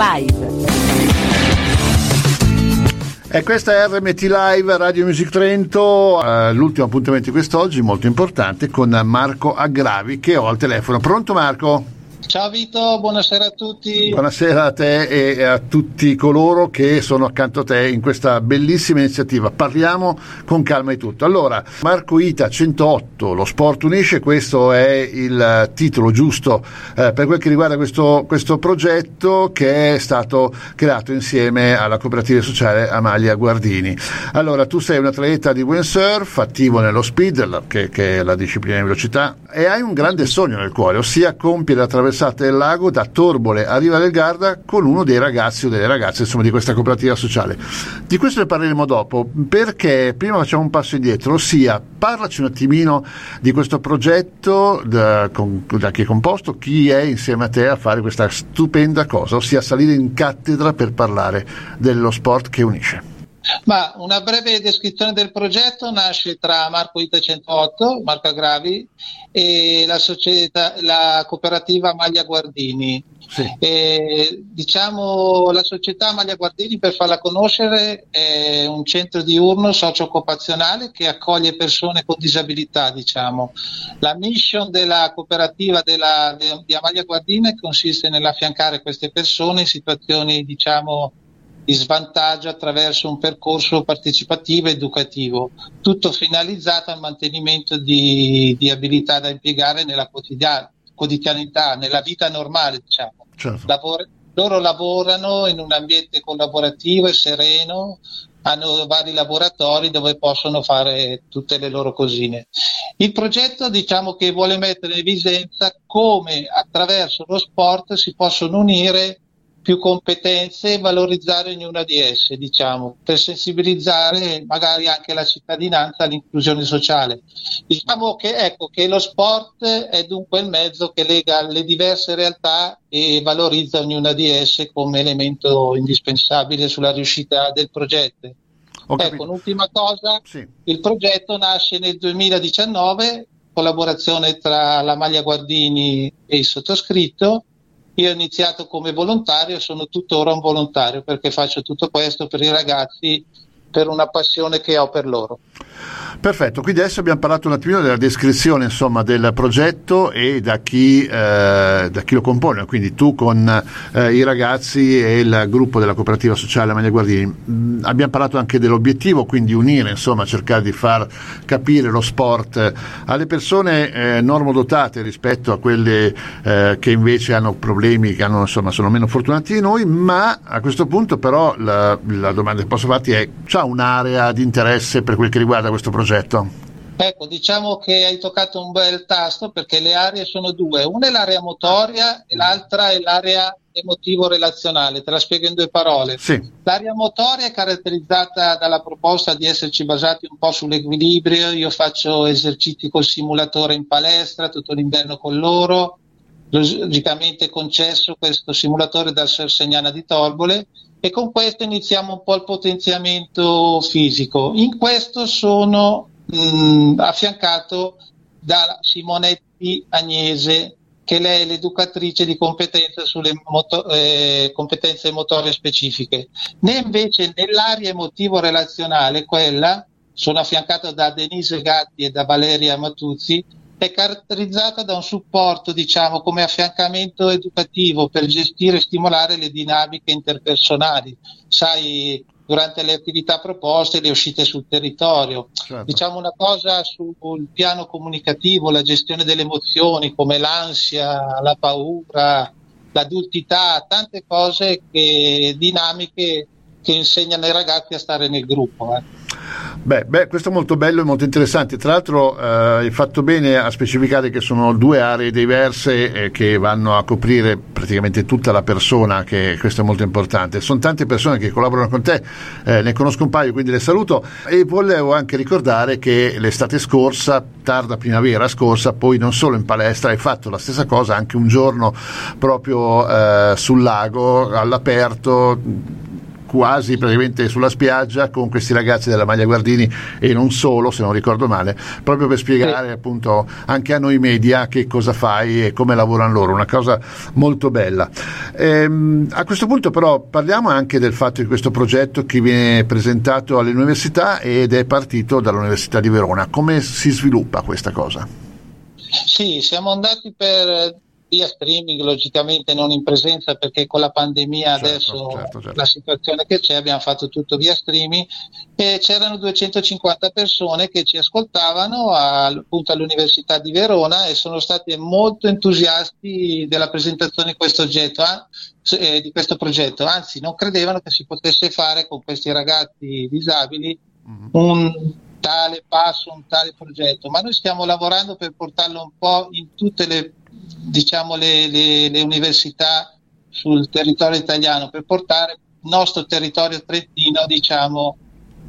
Live. E questa è RMT Live Radio Music Trento, eh, l'ultimo appuntamento di quest'oggi, molto importante, con Marco Aggravi che ho al telefono. Pronto Marco? Ciao Vito, buonasera a tutti. Buonasera a te e a tutti coloro che sono accanto a te in questa bellissima iniziativa. Parliamo con calma di tutto. Allora, Marco Ita 108, lo sport unisce, questo è il titolo giusto eh, per quel che riguarda questo, questo, progetto che è stato creato insieme alla cooperativa sociale Amalia Guardini. Allora, tu sei un atleta di windsurf, attivo nello speed, che, che è la disciplina di velocità, e hai un grande sogno nel cuore, ossia compiere attraverso traversata del lago da Torbole a Riva del Garda con uno dei ragazzi o delle ragazze insomma, di questa cooperativa sociale. Di questo ne parleremo dopo perché prima facciamo un passo indietro, ossia parlaci un attimino di questo progetto, da, con, da chi è composto, chi è insieme a te a fare questa stupenda cosa, ossia salire in cattedra per parlare dello sport che unisce. Ma una breve descrizione del progetto nasce tra Marco Ita 108, Marco Agravi, e la, società, la cooperativa Maglia Guardini. Sì. E, diciamo la società Maglia Guardini per farla conoscere è un centro diurno socio-occupazionale che accoglie persone con disabilità. Diciamo. La mission della cooperativa della, di Amalia Guardini consiste nell'affiancare queste persone in situazioni diciamo, di svantaggio attraverso un percorso partecipativo e educativo, tutto finalizzato al mantenimento di, di abilità da impiegare nella quotidianità, nella vita normale. Diciamo. Certo. Lavor- loro lavorano in un ambiente collaborativo e sereno, hanno vari laboratori dove possono fare tutte le loro cosine. Il progetto diciamo che vuole mettere in evidenza come attraverso lo sport si possono unire più competenze e valorizzare ognuna di esse, diciamo, per sensibilizzare magari anche la cittadinanza all'inclusione sociale. Diciamo che, ecco, che lo sport è dunque il mezzo che lega le diverse realtà e valorizza ognuna di esse come elemento indispensabile sulla riuscita del progetto. Ecco, un'ultima cosa, sì. il progetto nasce nel 2019, collaborazione tra la Maglia Guardini e il sottoscritto, io ho iniziato come volontario sono tuttora un volontario perché faccio tutto questo per i ragazzi per una passione che ho per loro. Perfetto, quindi adesso abbiamo parlato un attimino della descrizione insomma, del progetto e da chi, eh, da chi, lo compone, quindi tu con eh, i ragazzi e il gruppo della cooperativa sociale Maglia Guardini. Mm, abbiamo parlato anche dell'obiettivo, quindi unire, insomma, cercare di far capire lo sport alle persone eh, normodotate rispetto a quelle eh, che invece hanno problemi, che hanno, insomma, sono meno fortunati di noi, ma a questo punto però la, la domanda che posso farti è, c'è un'area di interesse per quel che riguarda questo progetto? Progetto? Ecco, diciamo che hai toccato un bel tasto perché le aree sono due, una è l'area motoria e l'altra è l'area emotivo-relazionale, te la spiego in due parole. Sì. L'area motoria è caratterizzata dalla proposta di esserci basati un po' sull'equilibrio, io faccio esercizi col simulatore in palestra tutto l'inverno con loro, logicamente concesso questo simulatore dal Sersegnana di Torbole e con questo iniziamo un po' il potenziamento fisico. In questo sono mh, mm, affiancato da Simonetti Agnese, che lei è l'educatrice di competenze sulle moto- eh, competenze motorie specifiche. Né invece nell'area emotivo-relazionale, quella sono affiancato da Denise Gatti e da Valeria Matuzzi, è caratterizzata da un supporto, diciamo, come affiancamento educativo per gestire e stimolare le dinamiche interpersonali. Sai, durante le attività proposte, le uscite sul territorio. Certo. Diciamo una cosa sul piano comunicativo, la gestione delle emozioni come l'ansia, la paura, l'adultità, tante cose che, dinamiche che insegnano ai ragazzi a stare nel gruppo. Eh. Beh, beh, questo è molto bello e molto interessante. Tra l'altro eh, hai fatto bene a specificare che sono due aree diverse eh, che vanno a coprire praticamente tutta la persona, che questo è molto importante. Sono tante persone che collaborano con te, eh, ne conosco un paio, quindi le saluto e volevo anche ricordare che l'estate scorsa, tarda primavera scorsa, poi non solo in palestra, hai fatto la stessa cosa anche un giorno proprio eh, sul lago, all'aperto quasi praticamente sulla spiaggia con questi ragazzi della Maglia Guardini e non solo, se non ricordo male, proprio per spiegare sì. appunto anche a noi media che cosa fai e come lavorano loro, una cosa molto bella. Ehm, a questo punto però parliamo anche del fatto di questo progetto che viene presentato alle università ed è partito dall'Università di Verona. Come si sviluppa questa cosa? Sì, siamo andati per via streaming, logicamente non in presenza perché con la pandemia certo, adesso certo, certo. la situazione che c'è abbiamo fatto tutto via streaming e c'erano 250 persone che ci ascoltavano appunto all'Università di Verona e sono stati molto entusiasti della presentazione di questo, oggetto, eh, di questo progetto, anzi non credevano che si potesse fare con questi ragazzi disabili mm-hmm. un tale passo, un tale progetto, ma noi stiamo lavorando per portarlo un po' in tutte le diciamo, le, le, le università sul territorio italiano per portare il nostro territorio trentino diciamo,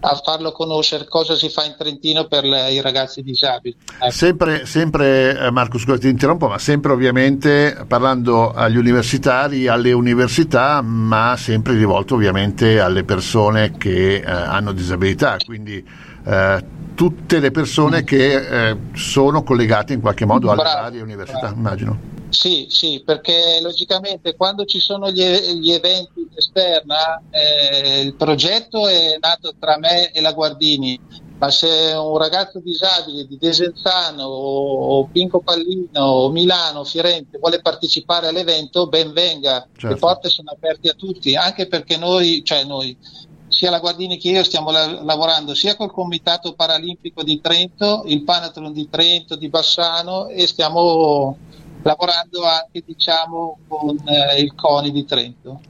a farlo conoscere cosa si fa in Trentino per le, i ragazzi disabili. Ecco. Sempre, sempre eh, Marco, scusa ti interrompo, ma sempre ovviamente parlando agli universitari, alle università, ma sempre rivolto ovviamente alle persone che eh, hanno disabilità, quindi eh, tutte le persone mm. che eh, sono collegate in qualche modo alle bravo, varie università, bravo. immagino. Sì, sì, perché logicamente quando ci sono gli, gli eventi esterna, eh, il progetto è nato tra me e la Guardini, ma se un ragazzo disabile di Desenzano o, Pinco Pallino o Milano, Firenze vuole partecipare all'evento, ben venga, certo. le porte sono aperte a tutti, anche perché noi, cioè noi, sia la Guardini che io stiamo la- lavorando sia col Comitato Paralimpico di Trento, il Panathlon di Trento, di Bassano e stiamo lavorando anche diciamo, con eh, il CONI di Trento.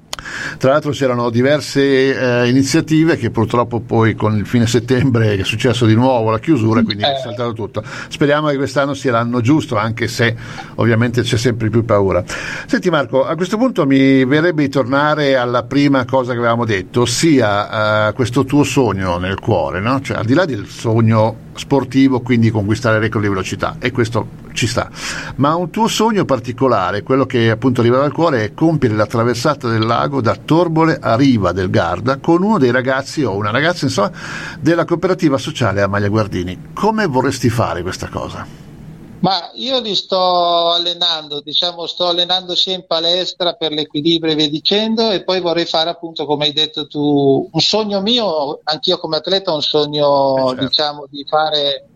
Tra l'altro c'erano diverse eh, iniziative che purtroppo poi con il fine settembre è successo di nuovo la chiusura, quindi è saltato tutto. Speriamo che quest'anno sia l'anno giusto, anche se ovviamente c'è sempre più paura. Senti Marco, a questo punto mi verrebbe di tornare alla prima cosa che avevamo detto, ossia eh, questo tuo sogno nel cuore, no? cioè, al di là del sogno sportivo, quindi conquistare record di velocità, e questo ci sta. Ma un tuo sogno particolare, quello che appunto arriva dal cuore, è compiere la traversata del lago da Torbole a Riva del Garda con uno dei ragazzi o una ragazza, insomma, della cooperativa sociale Amalia Guardini. Come vorresti fare questa cosa? Ma io li sto allenando, diciamo, sto allenando sia in palestra per l'equilibrio e via dicendo, e poi vorrei fare appunto, come hai detto tu, un sogno mio, anch'io come atleta un sogno, eh certo. diciamo, di fare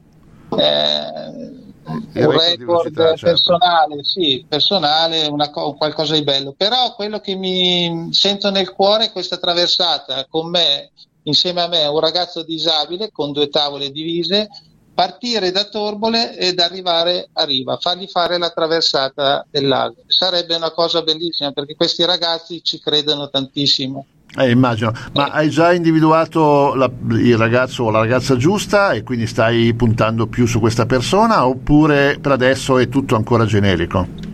eh, un record certo. personale, sì, personale, una, qualcosa di bello. Però quello che mi sento nel cuore è questa traversata con me, insieme a me, un ragazzo disabile con due tavole divise, partire da Torbole ed arrivare a Riva, fargli fare la traversata del lago. Sarebbe una cosa bellissima perché questi ragazzi ci credono tantissimo. Eh, immagino, ma hai già individuato la, il ragazzo o la ragazza giusta e quindi stai puntando più su questa persona oppure per adesso è tutto ancora generico?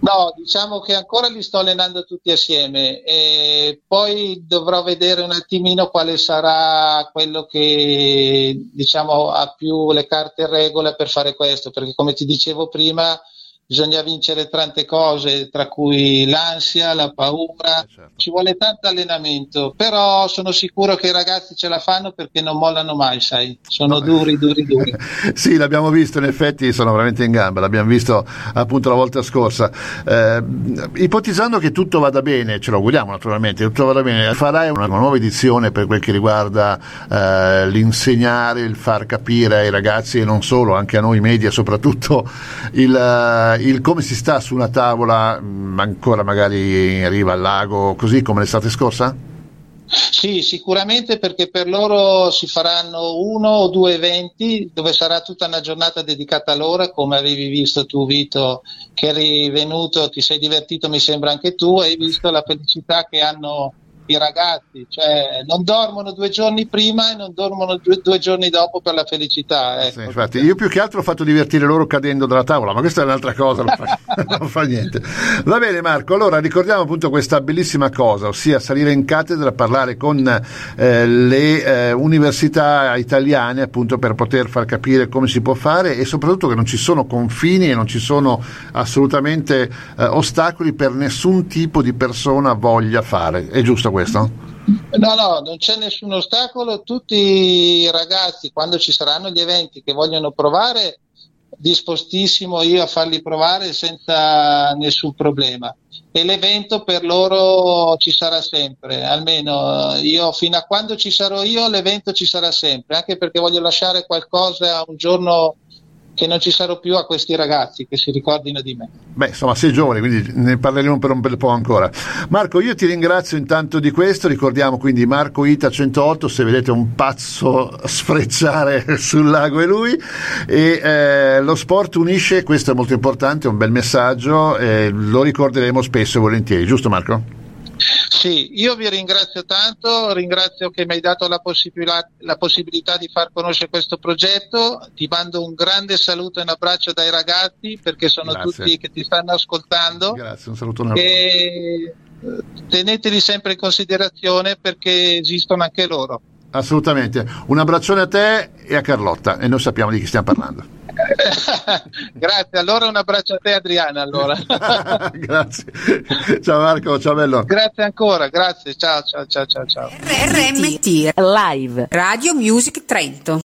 No, diciamo che ancora li sto allenando tutti assieme e poi dovrò vedere un attimino quale sarà quello che diciamo ha più le carte in regola per fare questo, perché come ti dicevo prima bisogna vincere tante cose, tra cui l'ansia, la paura, eh, certo. ci vuole tanto allenamento, però sono sicuro che i ragazzi ce la fanno perché non mollano mai, sai, sono duri, duri, duri. sì, l'abbiamo visto, in effetti sono veramente in gamba, l'abbiamo visto appunto la volta scorsa. Eh, ipotizzando che tutto vada bene, ce lo auguriamo naturalmente, tutto vada bene, farai una nuova edizione per quel che riguarda eh, l'insegnare, il far capire ai ragazzi e non solo, anche a noi media soprattutto, il eh, il come si sta su una tavola mm, ancora magari in riva al lago, così come l'estate scorsa? Sì, sicuramente perché per loro si faranno uno o due eventi dove sarà tutta una giornata dedicata a loro, come avevi visto tu Vito che eri venuto, ti sei divertito mi sembra anche tu, hai visto la felicità che hanno i ragazzi, cioè non dormono due giorni prima e non dormono due, due giorni dopo per la felicità. Ecco. Sì, infatti, io più che altro ho fatto divertire loro cadendo dalla tavola, ma questa è un'altra cosa, non fa, non fa niente. Va bene Marco, allora ricordiamo appunto questa bellissima cosa, ossia salire in cattedra, parlare con eh, le eh, università italiane appunto per poter far capire come si può fare e soprattutto che non ci sono confini e non ci sono assolutamente eh, ostacoli per nessun tipo di persona voglia fare. È giusto questo? Questo? No, no, non c'è nessun ostacolo. Tutti i ragazzi, quando ci saranno gli eventi che vogliono provare, dispostissimo io a farli provare senza nessun problema. E l'evento per loro ci sarà sempre, almeno io fino a quando ci sarò io l'evento ci sarà sempre, anche perché voglio lasciare qualcosa un giorno che non ci sarò più a questi ragazzi che si ricordino di me. Beh, insomma, sei giovane, quindi ne parleremo per un bel po' ancora. Marco, io ti ringrazio intanto di questo. Ricordiamo quindi Marco Ita 108, se vedete un pazzo sfrecciare sul lago è lui. E eh, lo sport unisce, questo è molto importante, è un bel messaggio, eh, lo ricorderemo spesso e volentieri, giusto Marco? Sì, io vi ringrazio tanto, ringrazio che mi hai dato la possibilità, la possibilità, di far conoscere questo progetto, ti mando un grande saluto e un abbraccio dai ragazzi perché sono Grazie. tutti che ti stanno ascoltando. Grazie, un saluto. E eh, teneteli sempre in considerazione perché esistono anche loro. Assolutamente, un abbraccione a te e a Carlotta e noi sappiamo di chi stiamo parlando. Grazie, allora un abbraccio a te Adriana. Allora. grazie. Ciao Marco, ciao bello. Grazie ancora, grazie, ciao ciao ciao ciao. ciao. RMT Live Radio Music Trento.